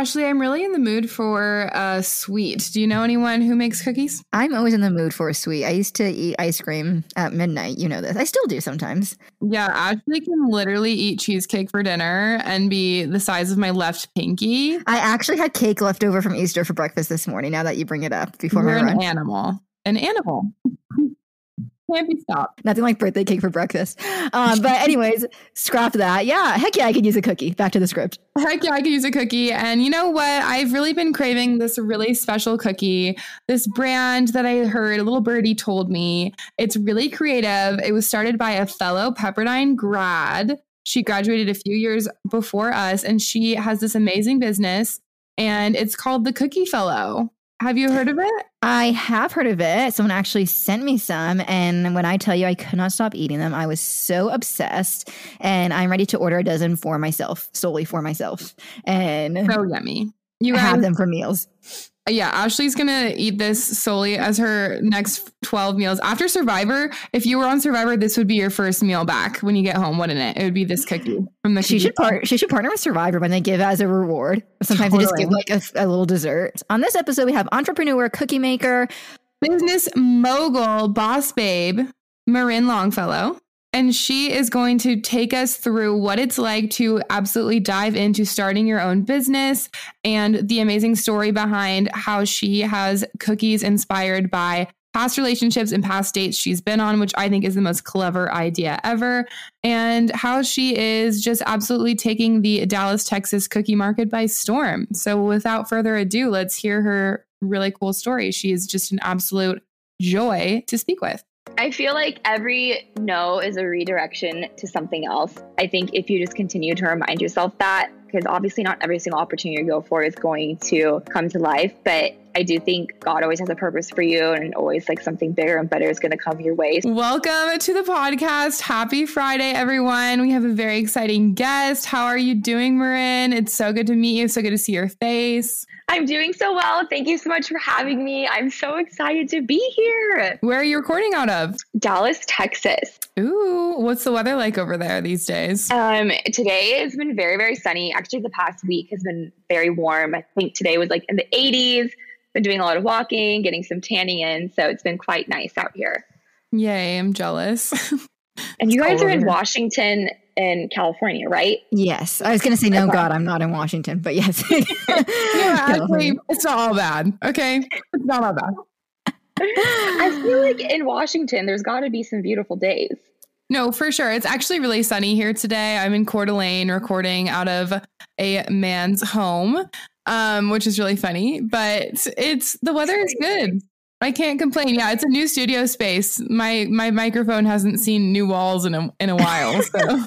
Ashley, I'm really in the mood for a sweet. Do you know anyone who makes cookies? I'm always in the mood for a sweet. I used to eat ice cream at midnight. You know this. I still do sometimes. Yeah, Ashley can literally eat cheesecake for dinner and be the size of my left pinky. I actually had cake left over from Easter for breakfast this morning. Now that you bring it up before You're my an run. animal. An animal. Can't be stopped. Nothing like birthday cake for breakfast. Um, but anyways, scrap that. Yeah, heck yeah, I could use a cookie. Back to the script. Heck yeah, I could use a cookie. And you know what? I've really been craving this really special cookie. This brand that I heard, a little birdie told me. It's really creative. It was started by a fellow Pepperdine grad. She graduated a few years before us, and she has this amazing business, and it's called the Cookie Fellow. Have you heard of it? I have heard of it. Someone actually sent me some. And when I tell you I could not stop eating them, I was so obsessed. And I'm ready to order a dozen for myself, solely for myself. And So yummy. You have them for meals. Yeah, Ashley's gonna eat this solely as her next 12 meals. After Survivor, if you were on Survivor, this would be your first meal back when you get home, wouldn't it? It would be this cookie from the She should part. She should partner with Survivor when they give as a reward. Sometimes they just give like a, a little dessert. On this episode, we have entrepreneur, cookie maker. business mogul, boss babe, Marin Longfellow. And she is going to take us through what it's like to absolutely dive into starting your own business and the amazing story behind how she has cookies inspired by past relationships and past dates she's been on, which I think is the most clever idea ever, and how she is just absolutely taking the Dallas, Texas cookie market by storm. So, without further ado, let's hear her really cool story. She is just an absolute joy to speak with. I feel like every no is a redirection to something else. I think if you just continue to remind yourself that, because obviously not every single opportunity you go for is going to come to life, but I do think God always has a purpose for you and always like something bigger and better is going to come your way. Welcome to the podcast. Happy Friday, everyone. We have a very exciting guest. How are you doing, Marin? It's so good to meet you. So good to see your face. I'm doing so well. Thank you so much for having me. I'm so excited to be here. Where are you recording out of? Dallas, Texas. Ooh, what's the weather like over there these days? Um, today has been very, very sunny. Actually, the past week has been very warm. I think today was like in the 80s. Been doing a lot of walking, getting some tanning in. So it's been quite nice out here. Yay, I'm jealous. And you guys cold are in. Washington and California, right? Yes, I was going to say no. Okay. God, I'm not in Washington, but yes. yeah, actually, it's not all bad. Okay. It's not all bad. I feel like in Washington, there's got to be some beautiful days. No, for sure. It's actually really sunny here today. I'm in Coeur d'Alene recording out of a man's home, um, which is really funny, but it's the weather is good. I can't complain. Yeah, it's a new studio space. My my microphone hasn't seen new walls in a in a while. So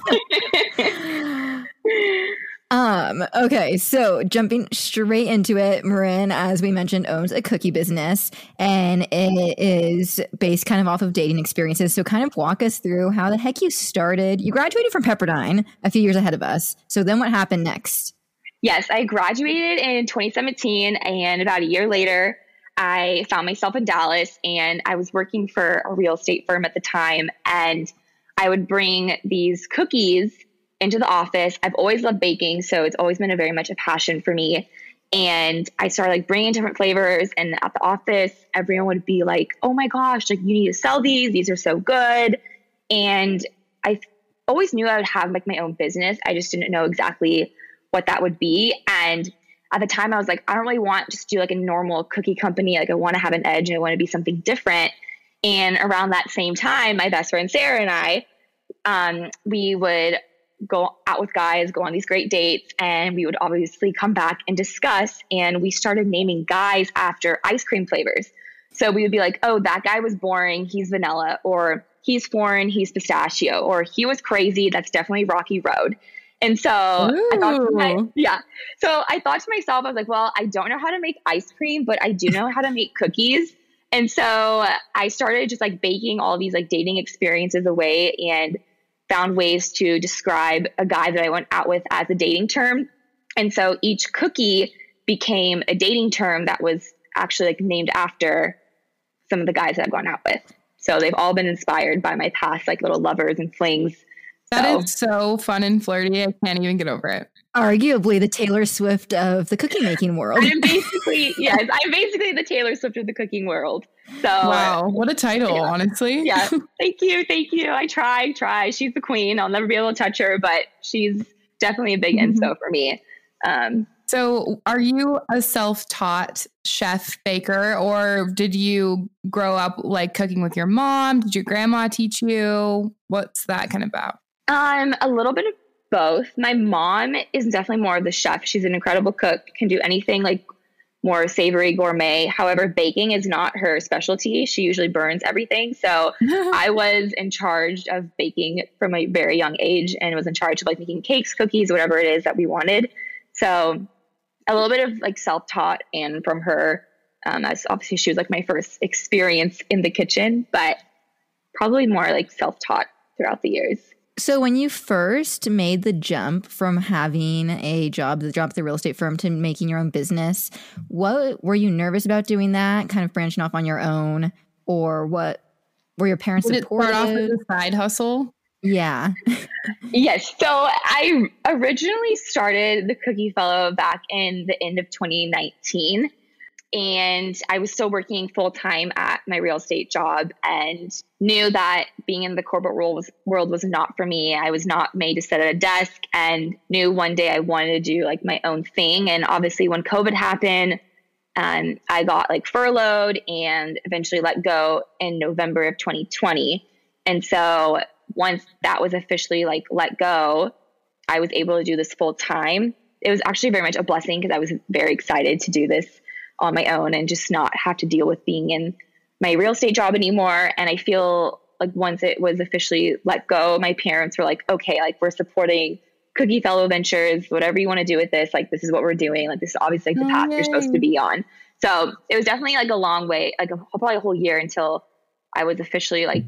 Um, okay, so jumping straight into it, Marin, as we mentioned, owns a cookie business and it is based kind of off of dating experiences. So kind of walk us through how the heck you started. You graduated from Pepperdine a few years ahead of us. So then what happened next? Yes, I graduated in 2017, and about a year later, I found myself in Dallas, and I was working for a real estate firm at the time, and I would bring these cookies into the office. I've always loved baking, so it's always been a very much a passion for me. And I started like bringing different flavors, and at the office, everyone would be like, "Oh my gosh, like you need to sell these. These are so good." And I always knew I would have like my own business. I just didn't know exactly what that would be. And at the time, I was like, I don't really want just do like a normal cookie company. Like, I want to have an edge and I want to be something different. And around that same time, my best friend Sarah and I, um, we would go out with guys, go on these great dates, and we would obviously come back and discuss. And we started naming guys after ice cream flavors. So we would be like, oh, that guy was boring, he's vanilla, or he's foreign, he's pistachio, or he was crazy, that's definitely Rocky Road. And so I thought, yeah. So I thought to myself, I was like, well, I don't know how to make ice cream, but I do know how to make cookies. And so I started just like baking all these like dating experiences away and found ways to describe a guy that I went out with as a dating term. And so each cookie became a dating term that was actually like named after some of the guys that I've gone out with. So they've all been inspired by my past like little lovers and flings That So- is so fun and flirty. I can't even get over it. Arguably the Taylor Swift of the cookie making world. I'm basically yes, I'm basically the Taylor Swift of the cooking world. So wow, what a title, yeah. honestly. yeah, thank you, thank you. I try, try. She's the queen. I'll never be able to touch her, but she's definitely a big Mhm. inspo for me. Um, So, are you a self taught chef baker, or did you grow up like cooking with your mom? Did your grandma teach you? What's that kind of about? Um, a little bit of both. My mom is definitely more of the chef. She's an incredible cook, can do anything like more savory gourmet. However, baking is not her specialty. She usually burns everything. So I was in charge of baking from a very young age and was in charge of like making cakes, cookies, whatever it is that we wanted. So a little bit of like self taught and from her, um, as obviously she was like my first experience in the kitchen, but probably more like self taught throughout the years. So when you first made the jump from having a job, the job at the real estate firm to making your own business, what were you nervous about doing that, kind of branching off on your own, or what were your parents Did it start off supportive? as a side hustle? yeah. Yes. So I originally started the Cookie Fellow back in the end of 2019. And I was still working full time at my real estate job and knew that being in the corporate world was, world was not for me. I was not made to sit at a desk and knew one day I wanted to do like my own thing. And obviously, when COVID happened, um, I got like furloughed and eventually let go in November of 2020. And so once that was officially like let go, I was able to do this full time. It was actually very much a blessing because I was very excited to do this on my own and just not have to deal with being in my real estate job anymore. And I feel like once it was officially let go, my parents were like, okay, like we're supporting Cookie Fellow Ventures, whatever you want to do with this, like this is what we're doing. Like this is obviously like the Oh, path you're supposed to be on. So it was definitely like a long way, like a, probably a whole year until I was officially like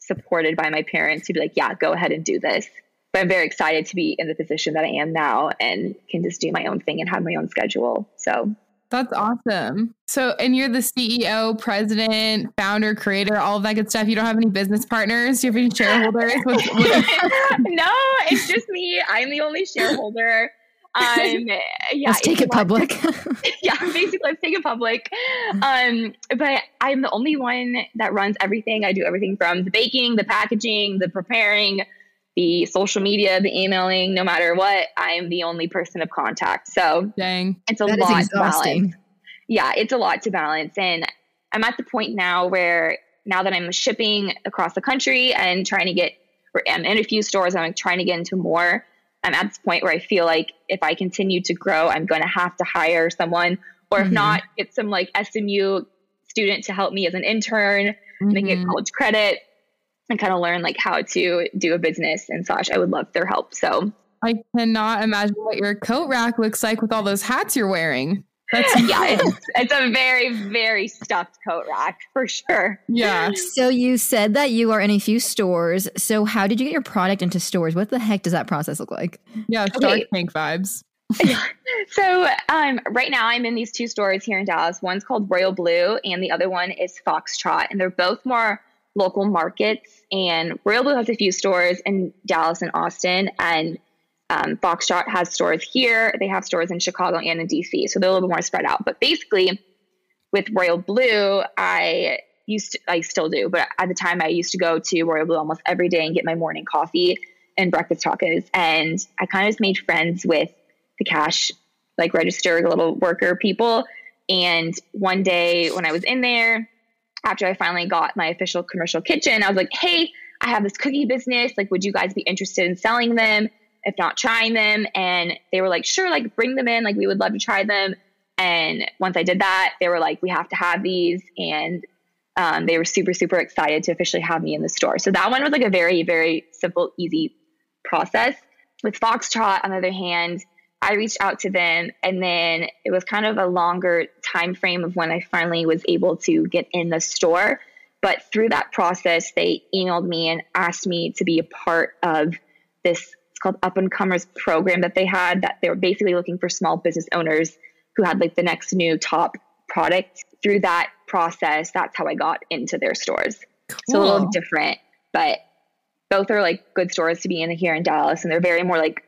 supported by my parents to be like, yeah, go ahead and do this. But I'm very excited to be in the position that I am now and can just do my own thing and have my own schedule. So That's awesome. So, and you're the CEO, president, founder, creator, all of that good stuff. You don't have any business partners? Do you have any shareholders? What's- what- no, it's just me. I'm the only shareholder. Um, yeah, Let's take it a lot- public. yeah, basically, let's take it public. Um, but I'm the only one that runs everything. I do everything from the baking, the packaging, the preparing, the social media, the emailing. No matter what, I'm the only person of contact. So Dang. it's a That is lot to balance. Yeah, it's a lot to balance. And I'm at the point now where now that I'm shipping across the country and trying to get, or I'm in a few stores, I'm trying to get into more. I'm at this point where I feel like if I continue to grow, I'm going to have to hire someone, or if Mhm. not, get some like SMU student to help me as an intern, and then get Mhm. college credit, and kind of learn like how to do a business and such. I would love their help. So I cannot imagine what your coat rack looks like with all those hats you're wearing. That's yeah, it's, it's a very, very stuffed coat rack for sure. yeah. so you said that you are in a few stores. So how did you get your product into stores? What the heck does that process look like? Yeah. Shark Okay. Tank vibes. So um, right now I'm in these two stores here in Dallas. One's called Royal Blue and the other one is Foxtrot. And they're both more local markets. And Royal Blue has a few stores in Dallas and Austin. And um, Foxtrot has stores here. They have stores in Chicago and in DC. So they're a little bit more spread out. But basically, with Royal Blue, I used to, I still do, but at the time I used to go to Royal Blue almost every day and get my morning coffee and breakfast tacos. And I kind of just made friends with the cash like register little worker people. And one day when I was in there, after I finally got my official commercial kitchen, I was like, hey, I have this cookie business. Like, would you guys be interested in selling them? If not, trying them. And they were like, sure, like bring them in. Like, we would love to try them. And once I did that, they were like, we have to have these. And um, they were super, super excited to officially have me in the store. So that one was like a very, very simple, easy process. With Foxtrot, on the other hand, I reached out to them and then it was kind of a longer time frame of when I finally was able to get in the store. But through that process, they emailed me and asked me to be a part of this it's called Up and Comers program that they had that they were basically looking for small business owners who had like the next new top product. Through that process, that's how I got into their stores. So a little different, but both are like good stores to be in here in Dallas, and they're very more like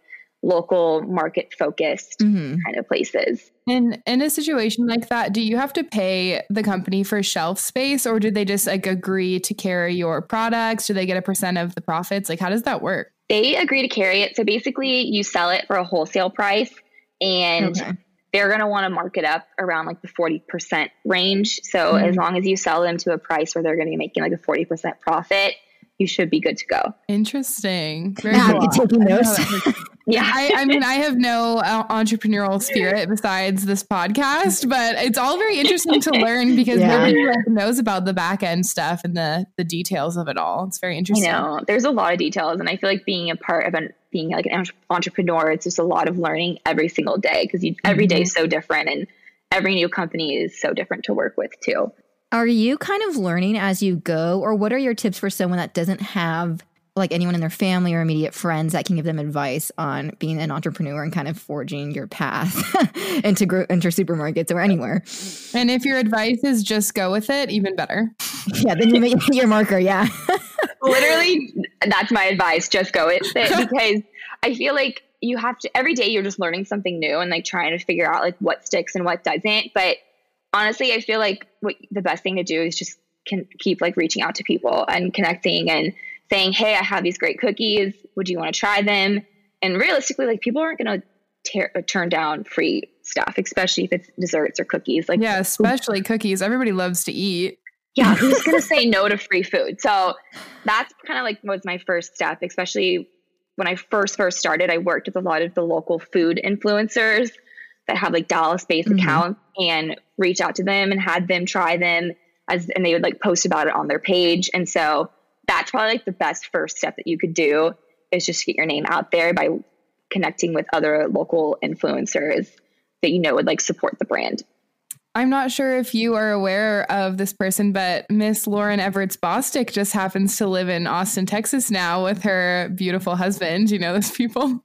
local market focused mm-hmm. kind of places. And in a situation like that, do you have to pay the company for shelf space or do they just like agree to carry your products? Do they get a percent of the profits? Like how does that work? They agree to carry it. So basically you sell it for a wholesale price and okay. they're going to want to mark it up around like the 40% range. So mm-hmm. as long as you sell them to a price where they're going to be making like a 40% profit, you should be good to go. Interesting. Very yeah, cool. taking notes. Yeah, I, I, mean, I have no uh, entrepreneurial spirit besides this podcast, but it's all very interesting to learn because yeah. nobody like, knows about the back end stuff and the the details of it all. It's very interesting. I know there's a lot of details, and I feel like being a part of an being like an entrepreneur, it's just a lot of learning every single day because mm-hmm. every day is so different, and every new company is so different to work with too. Are you kind of learning as you go, or what are your tips for someone that doesn't have like anyone in their family or immediate friends that can give them advice on being an entrepreneur and kind of forging your path into gro- into supermarkets or anywhere. And if your advice is just go with it, even better. Yeah, then you make your marker. Yeah, literally, that's my advice. Just go with it because I feel like you have to every day. You're just learning something new and like trying to figure out like what sticks and what doesn't. But honestly, I feel like what the best thing to do is just can keep like reaching out to people and connecting and saying, Hey, I have these great cookies. Would you want to try them? And realistically, like people aren't going to uh, turn down free stuff, especially if it's desserts or cookies. Like, yeah, especially cookies. Everybody loves to eat. Yeah, who's going to say no to free food? So that's kind of like was my first step, especially when I first first started. I worked with a lot of the local food influencers that have like Dallas based mm-hmm. accounts and reach out to them and had them try them as and they would like post about it on their page. And so that's probably like the best first step that you could do is just get your name out there by connecting with other local influencers that you know would like support the brand. I'm not sure if you are aware of this person, but Miss Lauren Evarts Bosstick just happens to live in Austin, Texas now with her beautiful husband. You know those people?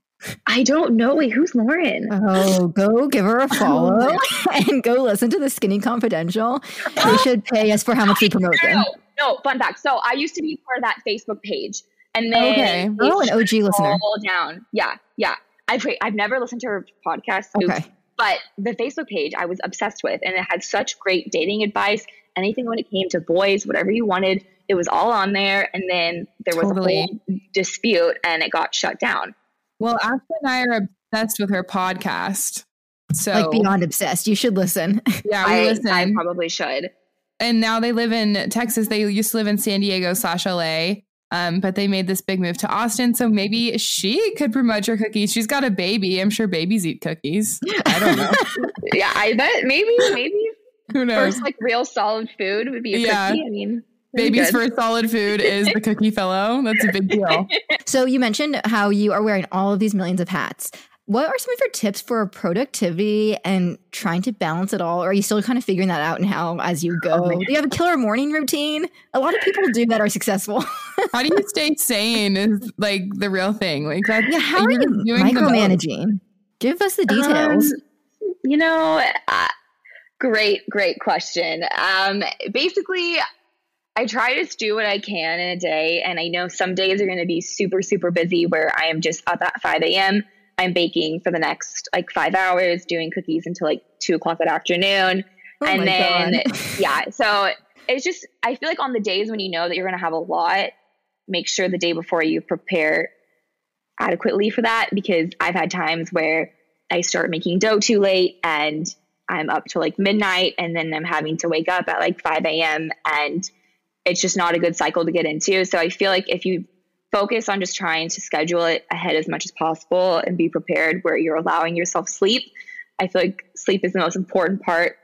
I don't know. Wait, who's Lauren? Oh, go give her a oh, follow and go listen to the Skinny Confidential. They should pay us for how much we promote them. No, fun fact. So I used to be part of that Facebook page, and then okay. oh, an OG listener. Down, yeah, yeah. I've I've never listened to her podcast. Okay. But the Facebook page I was obsessed with, and it had such great dating advice. Anything when it came to boys, whatever you wanted, it was all on there. And then there was totally. a whole dispute, and it got shut down. Well, Ashley and I are obsessed with her podcast. So like beyond obsessed. You should listen. Yeah, we I, listen. I probably should and now they live in Texas. They used to live in San Diego slash LA. Um, but they made this big move to Austin. So maybe she could promote your cookies. She's got a baby. I'm sure babies eat cookies. I don't know. yeah, I bet maybe, maybe Who knows? first like real solid food would be a yeah. cookie. I mean, Baby's first solid food is the cookie fellow. That's a big deal. So you mentioned how you are wearing all of these millions of hats. What are some of your tips for productivity and trying to balance it all? Or are you still kind of figuring that out and how as you go? Oh, do you have a killer morning routine? A lot of people do that are successful. how do you stay sane is like the real thing. Like that, yeah, how are you micromanaging? Give us the details. Um, you know, uh, great, great question. Um, basically, I try to do what I can in a day. And I know some days are going to be super, super busy where I am just up at 5 a.m I'm baking for the next like five hours, doing cookies until like two o'clock that afternoon. Oh and then, yeah. So it's just, I feel like on the days when you know that you're going to have a lot, make sure the day before you prepare adequately for that because I've had times where I start making dough too late and I'm up to like midnight and then I'm having to wake up at like 5 a.m. and it's just not a good cycle to get into. So I feel like if you focus on just trying to schedule it ahead as much as possible and be prepared where you're allowing yourself sleep. I feel like sleep is the most important part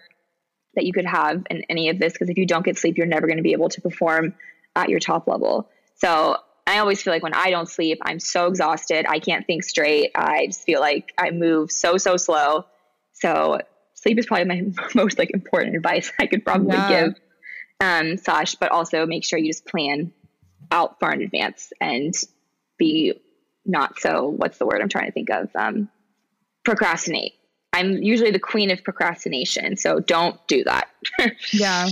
that you could have in any of this because if you don't get sleep, you're never going to be able to perform at your top level. So I always feel like when I don't sleep, I'm so exhausted. I can't think straight. I just feel like I move so, so slow. So sleep is probably my most like important advice I could probably yeah. give. Um, Sash, but also make sure you just plan out far in advance and be not so what's the word I'm trying to think of um, procrastinate. I'm usually the queen of procrastination, so don't do that. yeah.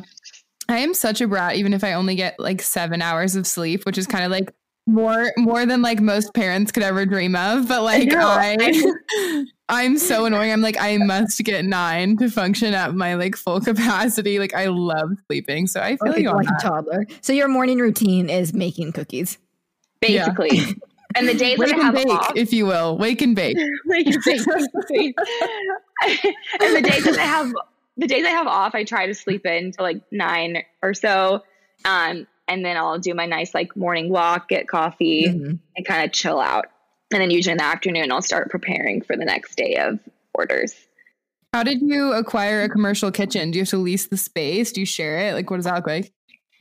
I am such a brat, even if I only get like seven hours of sleep, which is kind of like more more than like most parents could ever dream of. But like know. I, I'm so annoying. I'm like I must get nine to function at my like full capacity. Like I love sleeping, so I feel Okay, you on like a toddler. So your morning routine is making cookies. Yeah. basically. And the days Wake that I have bake, off, if you will. Wake and bake. like basically. and the days that I have the days I have off, I try to sleep in to like nine or so. Um, and then I'll do my nice like morning walk, get coffee, Mhm. and kind of chill out. And then usually in the afternoon, I'll start preparing for the next day of orders. How did you acquire a commercial kitchen? Do you have to lease the space? Do you share it? Like what does that look like?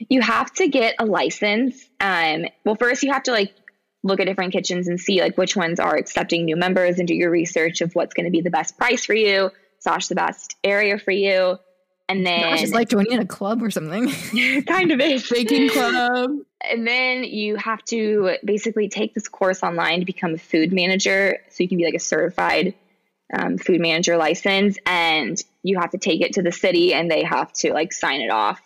You have to get a license. Um, well, first you have to like look at different kitchens and see like which ones are accepting new members and do your research of what's going to be the best price for you, slash the best area for you. And then Gosh, it's like joining a club or something. kind of is. Baking club. And then you have to basically take this course online to become a food manager. So you can be like a certified um, food manager license, and you have to take it to the city, and they have to like sign it off.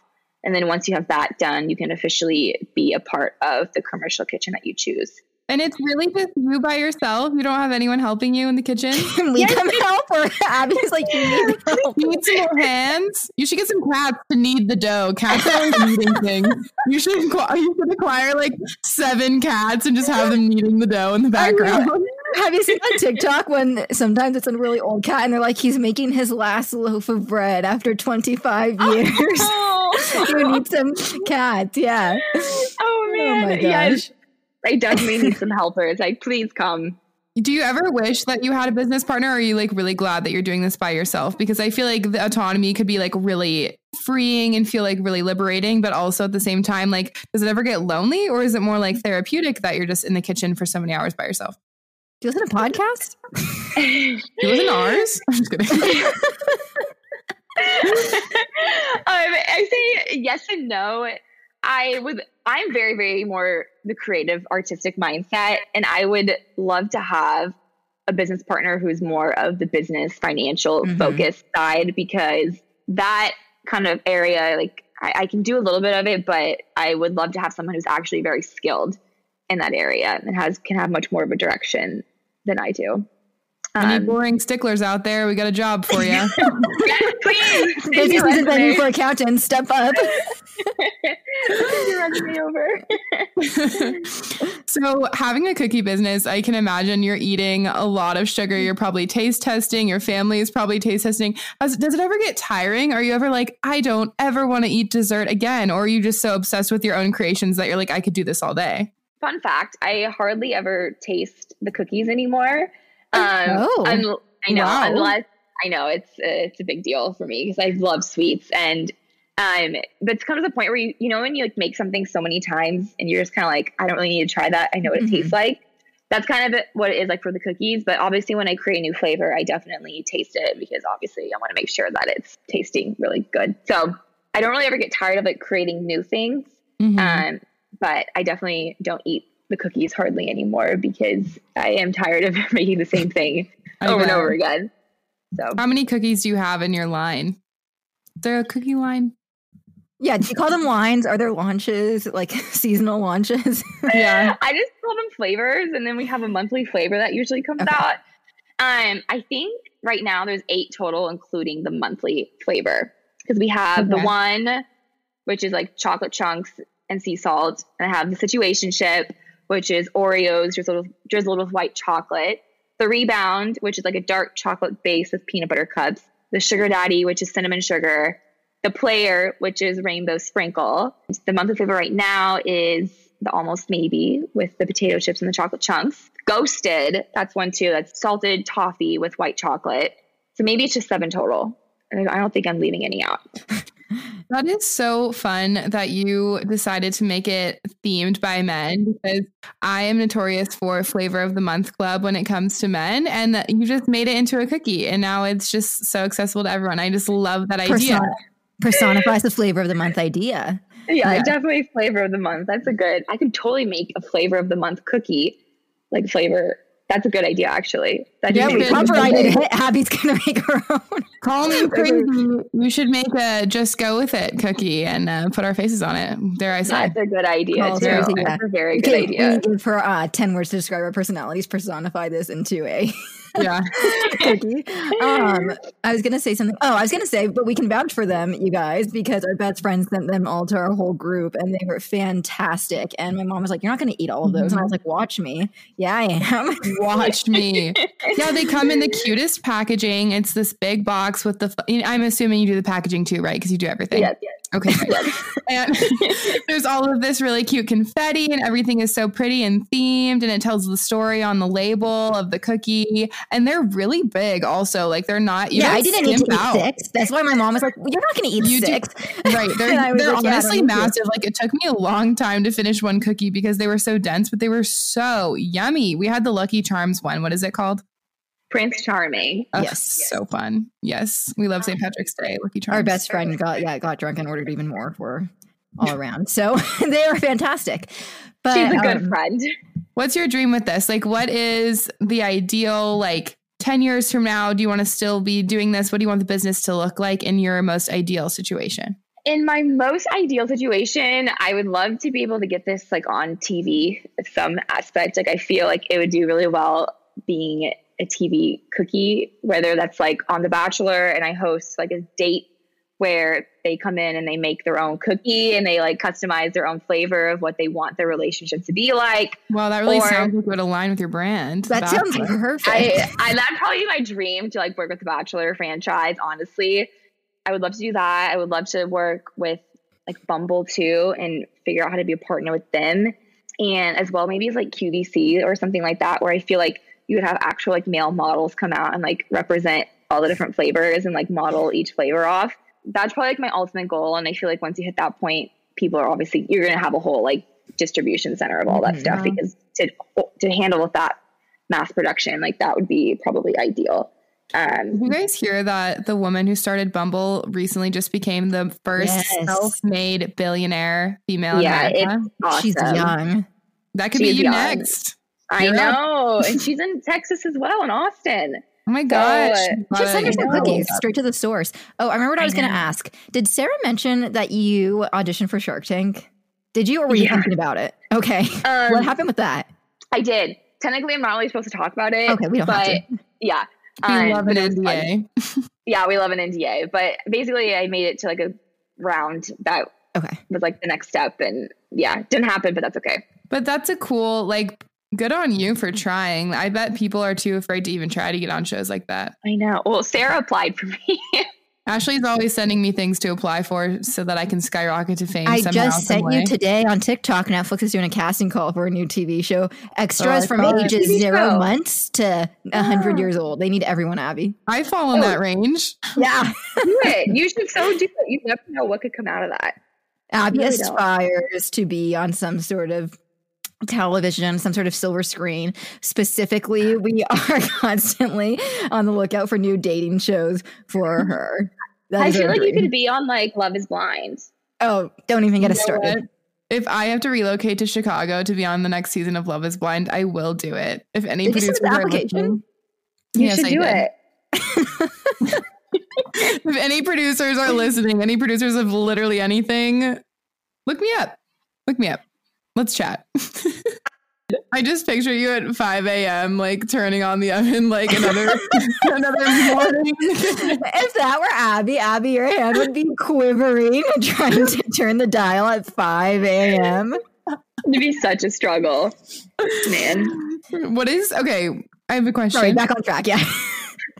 And then once you have that done, you can officially be a part of the commercial kitchen that you choose. And it's really just you by yourself. You don't have anyone helping you in the kitchen. Can we come help? Or Abby's like, you need help. You need some more hands. You should get some cats to knead the dough. Cats are always kneading things. You should acquire, you should acquire like seven cats and just have them kneading the dough in the I background. Have you seen on TikTok when sometimes it's a really old cat and they're like, he's making his last loaf of bread after 25 years? Oh, you need some cats. Yeah. oh, oh man, my yes. gosh. I definitely need some helpers. Like, please come. Do you ever wish that you had a business partner or are you like really glad that you're doing this by yourself? Because I feel like the autonomy could be like really freeing and feel like really liberating, but also at the same time, like, does it ever get lonely or is it more like therapeutic that you're just in the kitchen for so many hours by yourself? Do you listen to podcasts? Do you listen to ours? I'm just kidding. um, I say yes and no. I would. I'm very, very more the creative, artistic mindset, and I would love to have a business partner who's more of the business, financial Mhm. focused side because that kind of area, like I, I can do a little bit of it, but I would love to have someone who's actually very skilled in that area and has can have much more of a direction than I do. Any Um, boring sticklers out there, we got a job for you. yes, please. send Business your isn't venue for accountants. Step up. Send your resume over. so, having a cookie business, I can imagine you're eating a lot of sugar. You're probably taste testing. Your family is probably taste testing. Does, does it ever get tiring? Are you ever like, I don't ever want to eat dessert again? Or are you just so obsessed with your own creations that you're like, I could do this all day? Fun fact: I hardly ever taste the cookies anymore. Um, Oh. un- I know, Wow. unless I know it's it's a big deal for me because I love sweets and. Um, but it's come to the point where you, you know, when you like make something so many times and you're just kind of like, I don't really need to try that. I know what it Mhm. tastes like. That's kind of what it is like for the cookies. But obviously, when I create a new flavor, I definitely taste it because obviously I want to make sure that it's tasting really good. So I don't really ever get tired of like creating new things. Mhm. Um, but I definitely don't eat the cookies hardly anymore because I am tired of making the same thing over and over again. So How many cookies do you have in your line? Is there a cookie line? Yeah. Do you call them lines? Are there launches, like seasonal launches? Yeah. I just call them flavors, and then we have a monthly flavor that usually comes Okay. out. Um, I think right now there's eight total, including the monthly flavor, because we have the one, which is like chocolate chunks and sea salt, and I have the situationship, which is Oreos drizzled drizzled with white chocolate. The rebound, which is like a dark chocolate base with peanut butter cups. The sugar daddy, which is cinnamon sugar. The player, which is rainbow sprinkle. The monthly flavor right now is the almost maybe with the potato chips and the chocolate chunks. Ghosted, that's one too. That's salted toffee with white chocolate. So maybe it's just seven total. I don't think I'm leaving any out. That is so fun that you decided to make it themed by men because I am notorious for flavor of the month club when it comes to men and that you just made it into a cookie and now it's just so accessible to everyone. I just love that idea. Persona- personifies the flavor of the month idea. Yeah, Yeah. definitely flavor of the month. That's a good. I could totally make a flavor of the month cookie, like flavor. That's a good idea, actually. That Yeah, just we makes me copyrighted it. Abby's gonna make her own. Call me crazy. We should make a just go with it cookie and uh, put our faces on it. Dare I say? That's a good idea Call too. Jersey, yeah. That's a very good Okay, idea. we give her uh, ten words to describe our personalities. Personify this into a Yeah. cookie. Um, I was gonna say something. Oh, I was gonna say, but we can vouch for them, you guys, because our best friend sent them all to our whole group, and they were fantastic. And my mom was like, "You're not gonna eat all of those," and I was like, "Watch me." Yeah, I am. Watch me. Yeah, they come in the cutest packaging. It's this big box with the. I'm assuming you do the packaging too, right? Because you do everything. Yes, yes. Okay. and there's all of this really cute confetti, and everything is so pretty and themed, and it tells the story on the label of the cookie. And they're really big, also. Like they're not. You yeah, I didn't need to skimp eat six. That's why my mom was like, well, "You're not gonna eat You do- six. Right. They're, they're like, yeah, honestly to. massive. Like it took me a long time to finish one cookie because they were so dense, but they were so yummy. We had the Lucky Charms one. What is it called? Prince Charming. Ugh, Yes. So fun. Yes. We love St. Patrick's Day. Lucky Charms. Our best friend got yeah got drunk and ordered even more for all around. So they are fantastic. But She's a good um, friend. What's your dream with this? Like, what is the ideal, like, 10 years from now? Do you want to still be doing this? What do you want the business to look like in your most ideal situation? In my most ideal situation, I would love to be able to get this like on TV some aspect. Like I feel like it would do really well being a TV cookie, whether that's like on The Bachelor and I host like a date where they come in and they make their own cookie and they like customize their own flavor of what they want their relationship to be like. Well, that really Or- sounds like it would align with your brand. that The sounds Bachelor. perfect. I, I that'd probably be my dream to like work with the Bachelor franchise. Honestly, I would love to do that. I would love to work with like Bumble too and figure out how to be a partner with them, and as well maybe it's like QVC or something like that, where I feel like you would have actual like male models come out and like represent all the different flavors and like model each flavor off. That's probably like my ultimate goal, and I feel like once you hit that point, people are obviously you're gonna have a whole like distribution center of all that Mhm. stuff because to to handle with that mass production, like that would be probably ideal. Did Um, you guys hear that the woman who started Bumble recently just became the first Yes. self-made billionaire female Yeah, in America? awesome. She's young. That could She's be you young. next. I know, and she's in Texas as well, in Austin. Oh my gosh. uh, Just send her some cookies straight to the source. Oh, I remember what I was going to ask. Did Sarah mention that you auditioned for Shark Tank? Did you, or were you Yeah. thinking about it? Okay. Um, what happened with that? I did. Technically, I'm not really supposed to talk about it. Okay, we don't have but to. yeah, We um, love an it was fun. NDA. Yeah, we love an NDA, but basically, I made it to like a round that Okay. was like the next step, and yeah, didn't happen, but that's okay. But that's a cool, like, good on you for trying. I bet people are too afraid to even try to get on shows like that. I know. Well, Sarah applied for me. Ashley's always sending me things to apply for so that I can skyrocket to fame. I somehow, just sent you today on TikTok. Netflix is doing a casting call for a new TV show. Extras I from oh, ages zero show. months to a hundred years old. They need everyone, Abby. I fall in Oh. that range. Yeah. do it. You should so do it. You never know what could come out of that. Abby really don't. aspires to be on some sort of television, some sort of silver screen. Specifically, we are constantly on the lookout for new dating shows for her. That I feel our like you could be on like Love Is Blind. Oh, don't even get You us started. what? If I have to relocate to Chicago to be on the next season of Love is Blind, I will do it. If any Did you producers send application? listening- You Yes, should I do did. it. if any producers are listening, any producers of literally anything, look me up. Look me up. Let's chat. I just picture you at 5 a.m. like turning on the oven like another another morning. if that were Abby, Abby, your hand would be quivering trying to turn the dial at 5 a.m. It'd be such a struggle, man. what is okay? I have a question. Sorry, back on track. Yeah.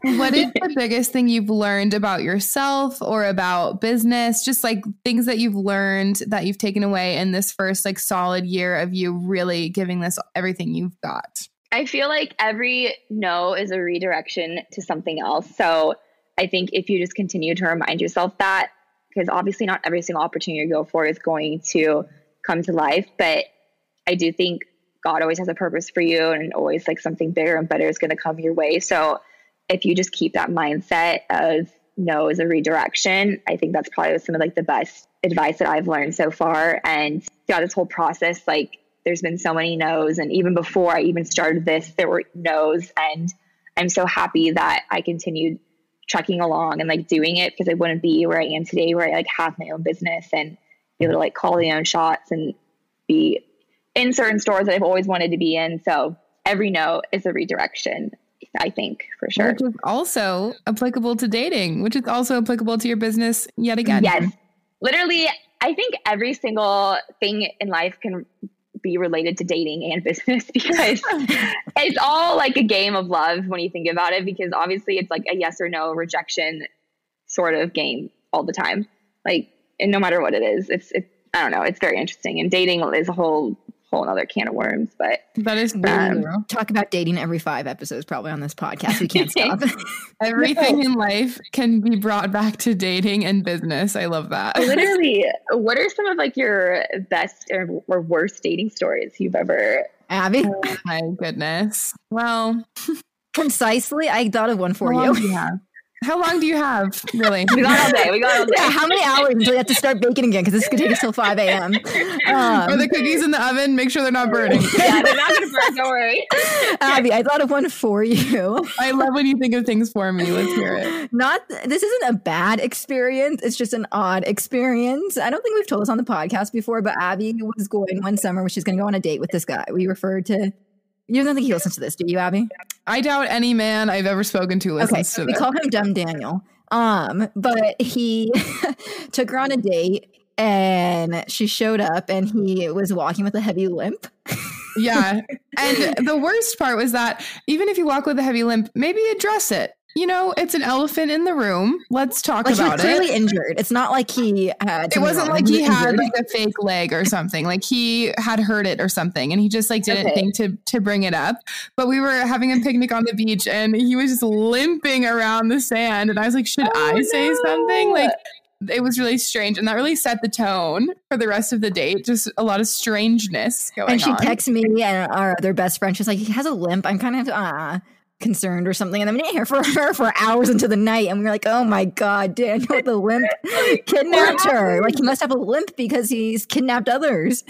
What is the biggest thing you've learned about yourself or about business just like things that you've learned that you've taken away in this first like solid year of you really giving this everything you've got I feel like every no is a redirection to something else. So I think if you just continue to remind yourself that, because obviously not every single opportunity you go for is going to come to life, but I do think God always has a purpose for you and always like something bigger and better is going to come your way. So if you just keep that mindset of no is a redirection, I think that's probably some of like the best advice that I've learned so far. And throughout this whole process, like there's been so many no's. And even before I even started this, there were no's. And I'm so happy that I continued trucking along and like doing it because I wouldn't be where I am today, where I like have my own business and be able to like call the own shots and be in certain stores that I've always wanted to be in. So every no is a redirection, I think for sure. Which is also applicable to dating, which is also applicable to your business yet again. Yes. Literally, I think every single thing in life can be related to dating and business because it's all like a game of love when you think about it because obviously it's like a yes or no rejection sort of game all the time like and no matter what it is it's it's i don't know it's very interesting and dating is a whole whole other can of worms but That is Um, true. Talk about dating every five episodes, probably on this podcast. We can't stop. Everything in life can be brought back to dating and business. I love that. literally what are some of like your best or, or worst dating stories you've ever Abby, Oh my goodness. Well, concisely, I thought of one for how you. long do you have? How long do you have, really? we got all day we got all day Yeah, how many hours until you have to start baking again? Because this could take us till 5 a.m. Are Um, the cookies in the oven? Make sure they're not burning. yeah they're not gonna burn don't worry Abby, I thought of one for you. I love when you think of things for me. Let's hear it. Not, this isn't a bad experience. It's just an odd experience. I don't think we've told this on the podcast before, but Abby was going one summer when she's going to go on a date with this guy. We referred to, you don't think he listens to this, do you, Abby? I doubt any man I've ever spoken to listens Okay, to we this. call him Dumb Daniel. Um, but he took her on a date and she showed up and he was walking with a heavy limp. yeah. And the worst part was that even if you walk with a heavy limp, maybe address it. You know, it's an elephant in the room. Let's talk Like he was about clearly it. injured. It's not like he had. It wasn't like he was had injured. like a fake leg or something. Like he had hurt it or something, and he just like didn't Okay. think to to bring it up. But we were having a picnic on the beach, and he was just limping around the sand, and I was like, "Should Oh, I say something?" Like it was really strange, and that really set the tone for the rest of the date. Just a lot of strangeness going on. and she on. texts me and our other best friend. She's like, he has a limp. I'm kind of uh, concerned or something. And I'm in here from her for hours into the night. And we were like, oh my God, Daniel the limp kidnapped her. Like he must have a limp because he's kidnapped others.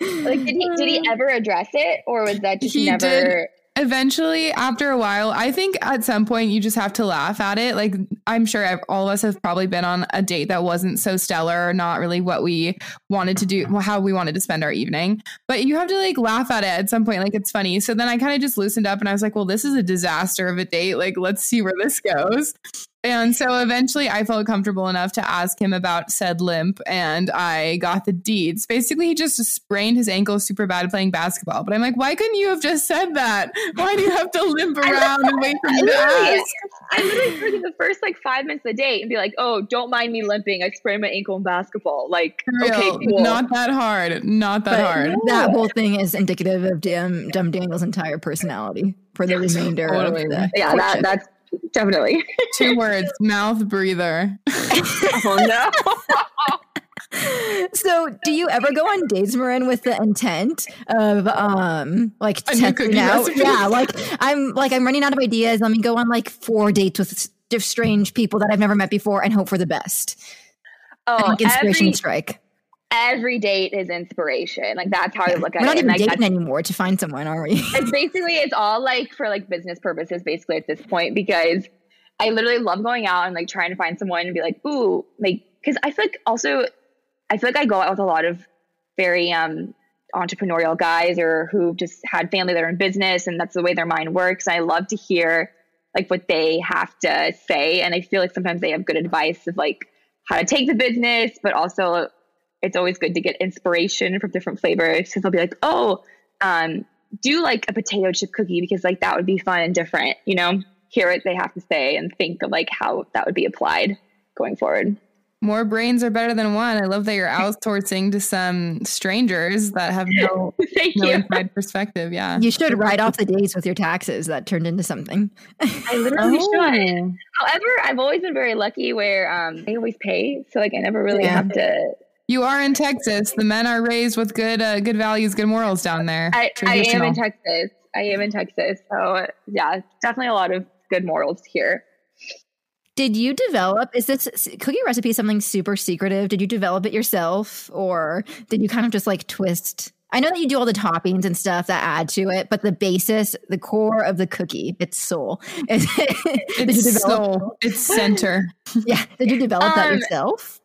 Like, did he did he ever address it, or was that just He never? did. Eventually, after a while, I think at some point you just have to laugh at it. Like, I'm sure ev- all of us have probably been on a date that wasn't so stellar, not really what we wanted to do, how we wanted to spend our evening. But you have to like laugh at it at some point. Like, it's funny. So then I kind of just loosened up and I was like, well, this is a disaster of a date. Like, let's see where this goes. And so eventually I felt comfortable enough to ask him about said limp and I got the deeds. Basically, he just sprained his ankle super bad playing basketball. But I'm like, why couldn't you have just said that? Why do you have to limp around and wait for me to ask? I literally heard in the first like five minutes of the date and be like, "Oh, don't mind me limping. I sprained my ankle in basketball." Like, For okay, cool. Not that hard. Not that But hard. that whole thing is indicative of Dumb, Dumb Daniel's entire personality for the remainder Totally. of the yeah, that, that's definitely. Two words mouth breather. oh no. So, do you ever go on dates, Marin, with the intent of um like A testing out? recipe? Yeah, like I'm like I'm running out of ideas. Let me go on like four dates with strange people that I've never met before and hope for the best. Oh, and like inspiration every, strike. Every date is inspiration. Like that's how I look at We're not it. even And, like, dating anymore to find someone, are we? it's basically it's all like for like business purposes basically at this point because I literally love going out and like trying to find someone and be like, ooh, like because I feel like also I feel like I go out with a lot of very um entrepreneurial guys or who just had family that are in business and that's the way their mind works. And I love to hear like what they have to say. And I feel like sometimes they have good advice of like how to take the business, but also it's always good to get inspiration from different flavors because they'll be like, oh, um, do like a potato chip cookie because like that would be fun and different, you know, hear what they have to say and think of like how that would be applied going forward. More brains are better than one. I love that you're outsourcing to some strangers that have no, Thank no you. inside perspective. Yeah. You should write off the days with your taxes. That turned into something. I literally should. Oh. However, I've always been very lucky where um, I always pay, so like I never really Yeah. have to. You are in Texas. The men are raised with good, uh, good values, good morals down there. I, I am in Texas. I am in Texas, so yeah, definitely a lot of good morals here. Did you develop? Is this cookie recipe something super secretive? Did you develop it yourself, or did you kind of just like twist I know that you do all the toppings and stuff that add to it, but the basis, the core of the cookie, its soul. Is did you soul, its center. Yeah. Did you develop that um, yourself?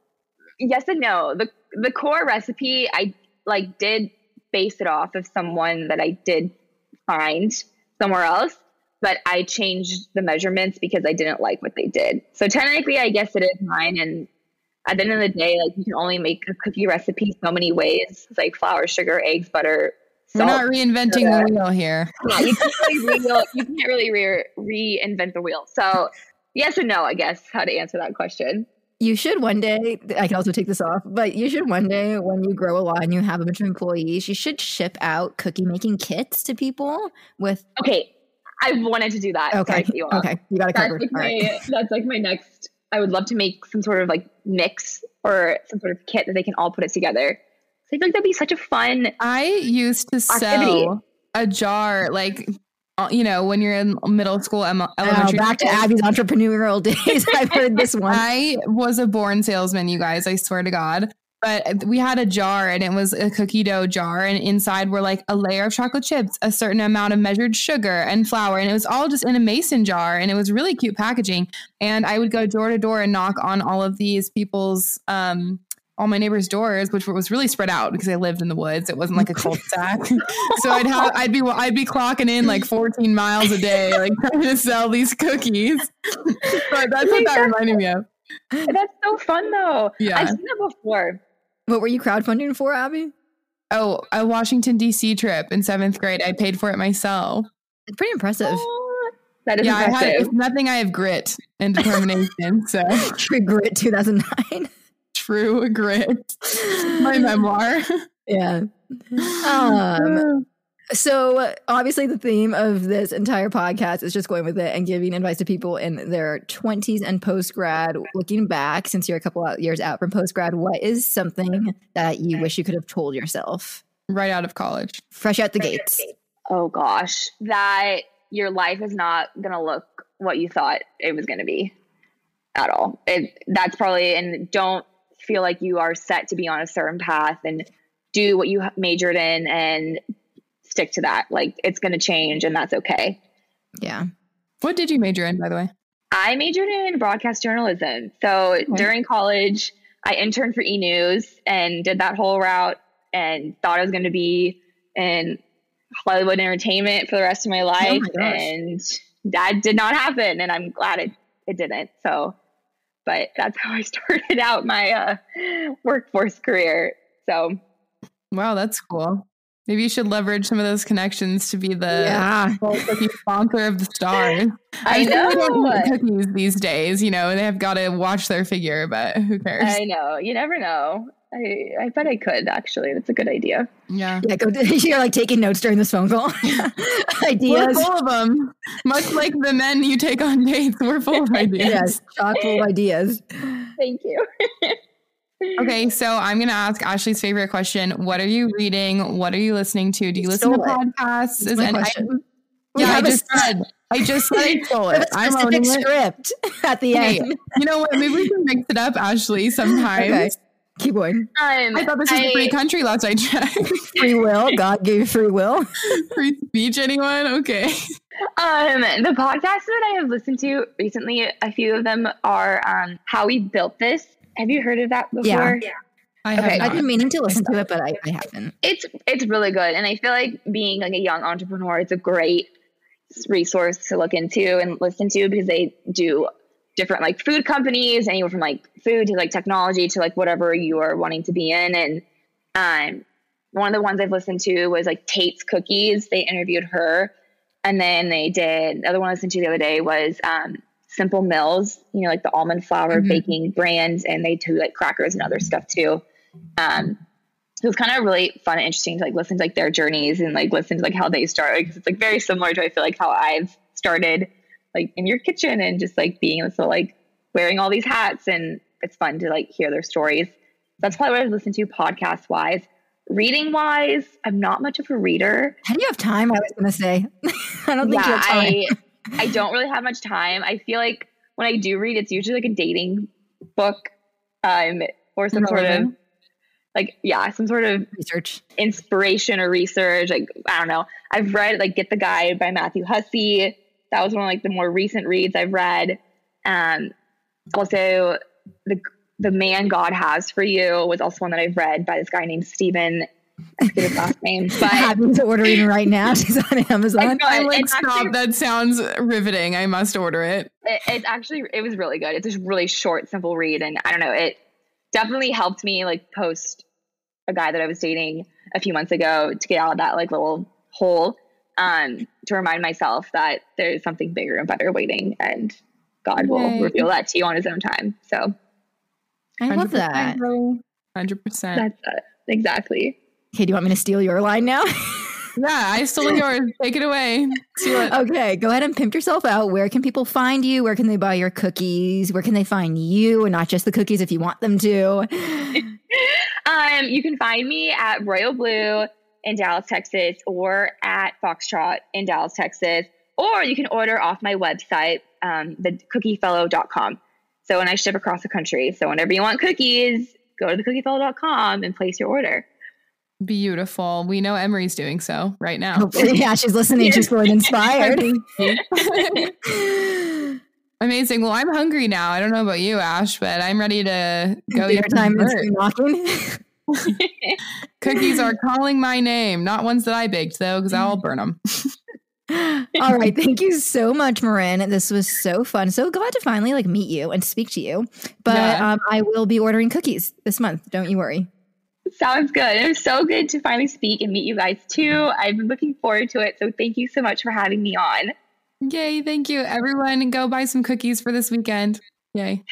Yes and no. The the core recipe, I like did base it off of someone that I did find somewhere else, but I changed the measurements because I didn't like what they did. So technically, I guess it is mine, and at the end of the day, like you can only make a cookie recipe so many ways. It's like flour, sugar, eggs, butter. Salt, We're not reinventing the wheel here. Yeah, you can't really, re- you can't really re- reinvent the wheel. So yes and no, I guess, how to answer that question. You should one day, I can also take this off, but you should one day, when you grow a lot and you have a bunch of employees, you should ship out cookie making kits to people with. Okay. I've wanted to do that. Okay. You okay. You got to cover. Like my, right. That's like my next I would love to make some sort of like mix or some sort of kit that they can all put it together. So I feel like that'd be such a fun. I used to activity. sell a jar, like you know, when you're in middle school, elementary. Oh, back to Abby's entrepreneurial days. I've heard this one. I was a born salesman, you guys. I swear to God but we had a jar and it was a cookie dough jar and inside were like a layer of chocolate chips a certain amount of measured sugar and flour and it was all just in a mason jar and it was really cute packaging and i would go door to door and knock on all of these people's um all my neighbors' doors, which was really spread out because I lived in the woods. It wasn't like a cul-de-sac. so I'd have, I'd be, I'd be clocking in like 14 miles a day, like trying to sell these cookies. but that's what that reminded me of. That's so fun though. Yeah. I've seen that before. What were you crowdfunding for, Abby? Oh, a Washington D.C. trip in seventh grade. I paid for it myself. It's pretty impressive. Oh, that is yeah, impressive. I had, nothing. I have grit and determination. so True Grit 2009. True Grit. My memoir. Yeah. Um, so obviously the theme of this entire podcast is just going with it and giving advice to people in their 20s and post grad. Looking back, since you're a couple of years out from post grad, what is something that you wish you could have told yourself right out of college, fresh out the gates? Oh gosh, that your life is not going to look what you thought it was going to be at all. It, that's probably and don't feel like you are set to be on a certain path and do what you majored in and stick to that. Like it's going to change and that's okay. Yeah. What did you major in, by the way? I majored in broadcast journalism. So okay. during college, I interned for E News and did that whole route and thought I was going to be in Hollywood entertainment for the rest of my life. Oh my and that did not happen. And I'm glad it, it didn't. So, but that's how I started out my uh, workforce career. So, wow, that's cool. Maybe you should leverage some of those connections to be the yeah. cookie sponsor of the stars. I, I know. don't eat cookies these days. You know, they have got to watch their figure, but who cares? I know. You never know. I, I bet I could actually. That's a good idea. Yeah. Yeah. Go. You're like taking notes during this phone call. ideas. We're full of them. Much like the men you take on dates, we're full of ideas. yes, chock full of ideas. Thank you. Okay, so I'm going to ask Ashley's favorite question. What are you reading? What are you listening to? Do you listen to podcasts? Is any, I, yeah, I just said. I just said I stole it. I'm owning script at the hey, end. You know what? Maybe we can mix it up, Ashley. Sometimes. Okay. Keep going. Um, I thought this was I, a free country last I checked. free will. God gave free will. free speech, anyone? Okay. Um, the podcasts that I have listened to recently, a few of them are um, How We Built This have you heard of that before? Yeah. yeah. I okay. I've been meaning to listen to it, but I, I haven't. It's it's really good, and I feel like being like a young entrepreneur, it's a great resource to look into and listen to because they do different like food companies, anywhere from like food to like technology to like whatever you are wanting to be in. And um, one of the ones I've listened to was like Tate's Cookies. They interviewed her, and then they did. The other one I listened to the other day was um, Simple Mills, you know, like the almond flour mm-hmm. baking brands, and they do like crackers and other stuff too. Um, it was kind of really fun and interesting to like listen to like their journeys and like listen to like how they started because it's like very similar to I feel like how I've started like in your kitchen and just like being so like wearing all these hats and it's fun to like hear their stories. That's probably what I listen to podcast wise. Reading wise, I'm not much of a reader. How do you have time? I was going to say. I don't think yeah, you have time. I, I don't really have much time. I feel like when I do read, it's usually like a dating book um, or some sort of like yeah, some sort of research, inspiration or research. Like I don't know. I've read like Get the Guy by Matthew Hussey. That was one of like the more recent reads I've read. Um, also the the man God has for you was also one that I've read by this guy named Stephen. I forget his last name, but having to order right now. She's on Amazon. I'm like, stop. Actually, that sounds riveting. I must order it. it. It's actually it was really good. It's a really short, simple read, and I don't know. It definitely helped me like post a guy that I was dating a few months ago to get out of that like little hole. Um, to remind myself that there's something bigger and better waiting, and God will reveal that to you on His own time. So I love that. Hundred percent. That's it. Exactly. Okay, do you want me to steal your line now? yeah, I stole yours. Take it away. Steal. Okay, go ahead and pimp yourself out. Where can people find you? Where can they buy your cookies? Where can they find you and not just the cookies if you want them to? um, you can find me at Royal Blue in Dallas, Texas, or at Foxtrot in Dallas, Texas, or you can order off my website, um, thecookiefellowcom So, and I ship across the country. So, whenever you want cookies, go to thecookiefellowcom and place your order. Beautiful. We know Emery's doing so right now. yeah, she's listening. She's feeling inspired. Amazing. Well, I'm hungry now. I don't know about you, Ash, but I'm ready to go Your time is knocking. Cookies are calling my name. Not ones that I baked though, because I'll burn them. All right. Thank you so much, Marin. This was so fun. So glad to finally like meet you and speak to you. But yeah. um, I will be ordering cookies this month. Don't you worry. Sounds good. It was so good to finally speak and meet you guys too. I've been looking forward to it. So thank you so much for having me on. Yay. Thank you. Everyone, go buy some cookies for this weekend. Yay.